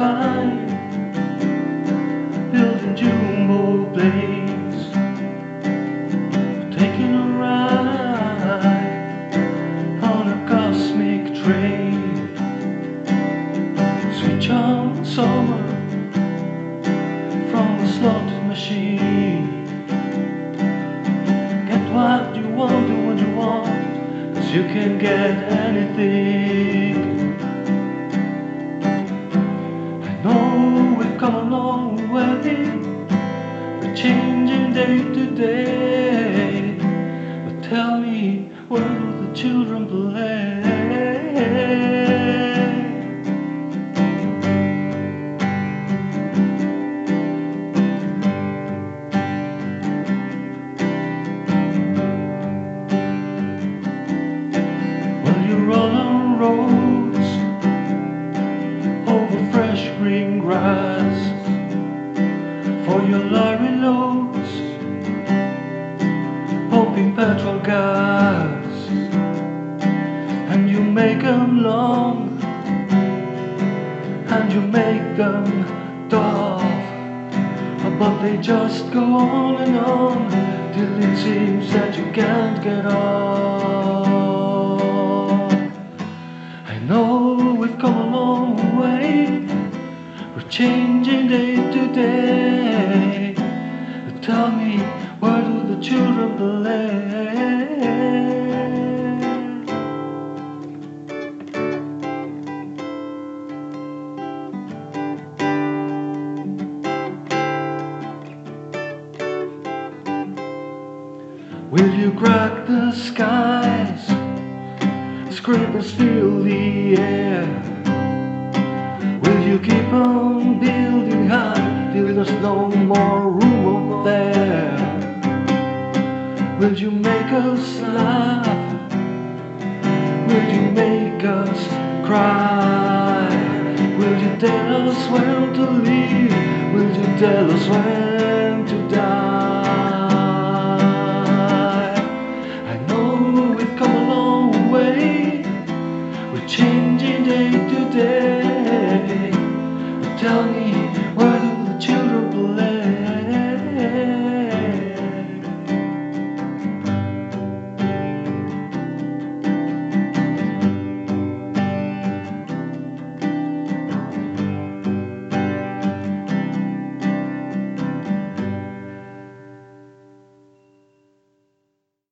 fine Building jumbo planes Taking a ride On a cosmic train. Switch on summer From a slot machine. Get what you want, do what you want Cause you can get tell me, where the children play? Well, you run on roads over fresh green grass for your lorry hoping petrol gas, and you make them long and you make them tough, but they just go on and on till it seems that you can't get off. I know we've come a long way, we're changing day to day. Tell me, where do the children Will you crack the skies? Scrapers fill the air. Will you keep on building high till there's no more room up there? Will you make us laugh? Will you make us cry? Will you tell us when to leave? Will you tell us when to die? we go.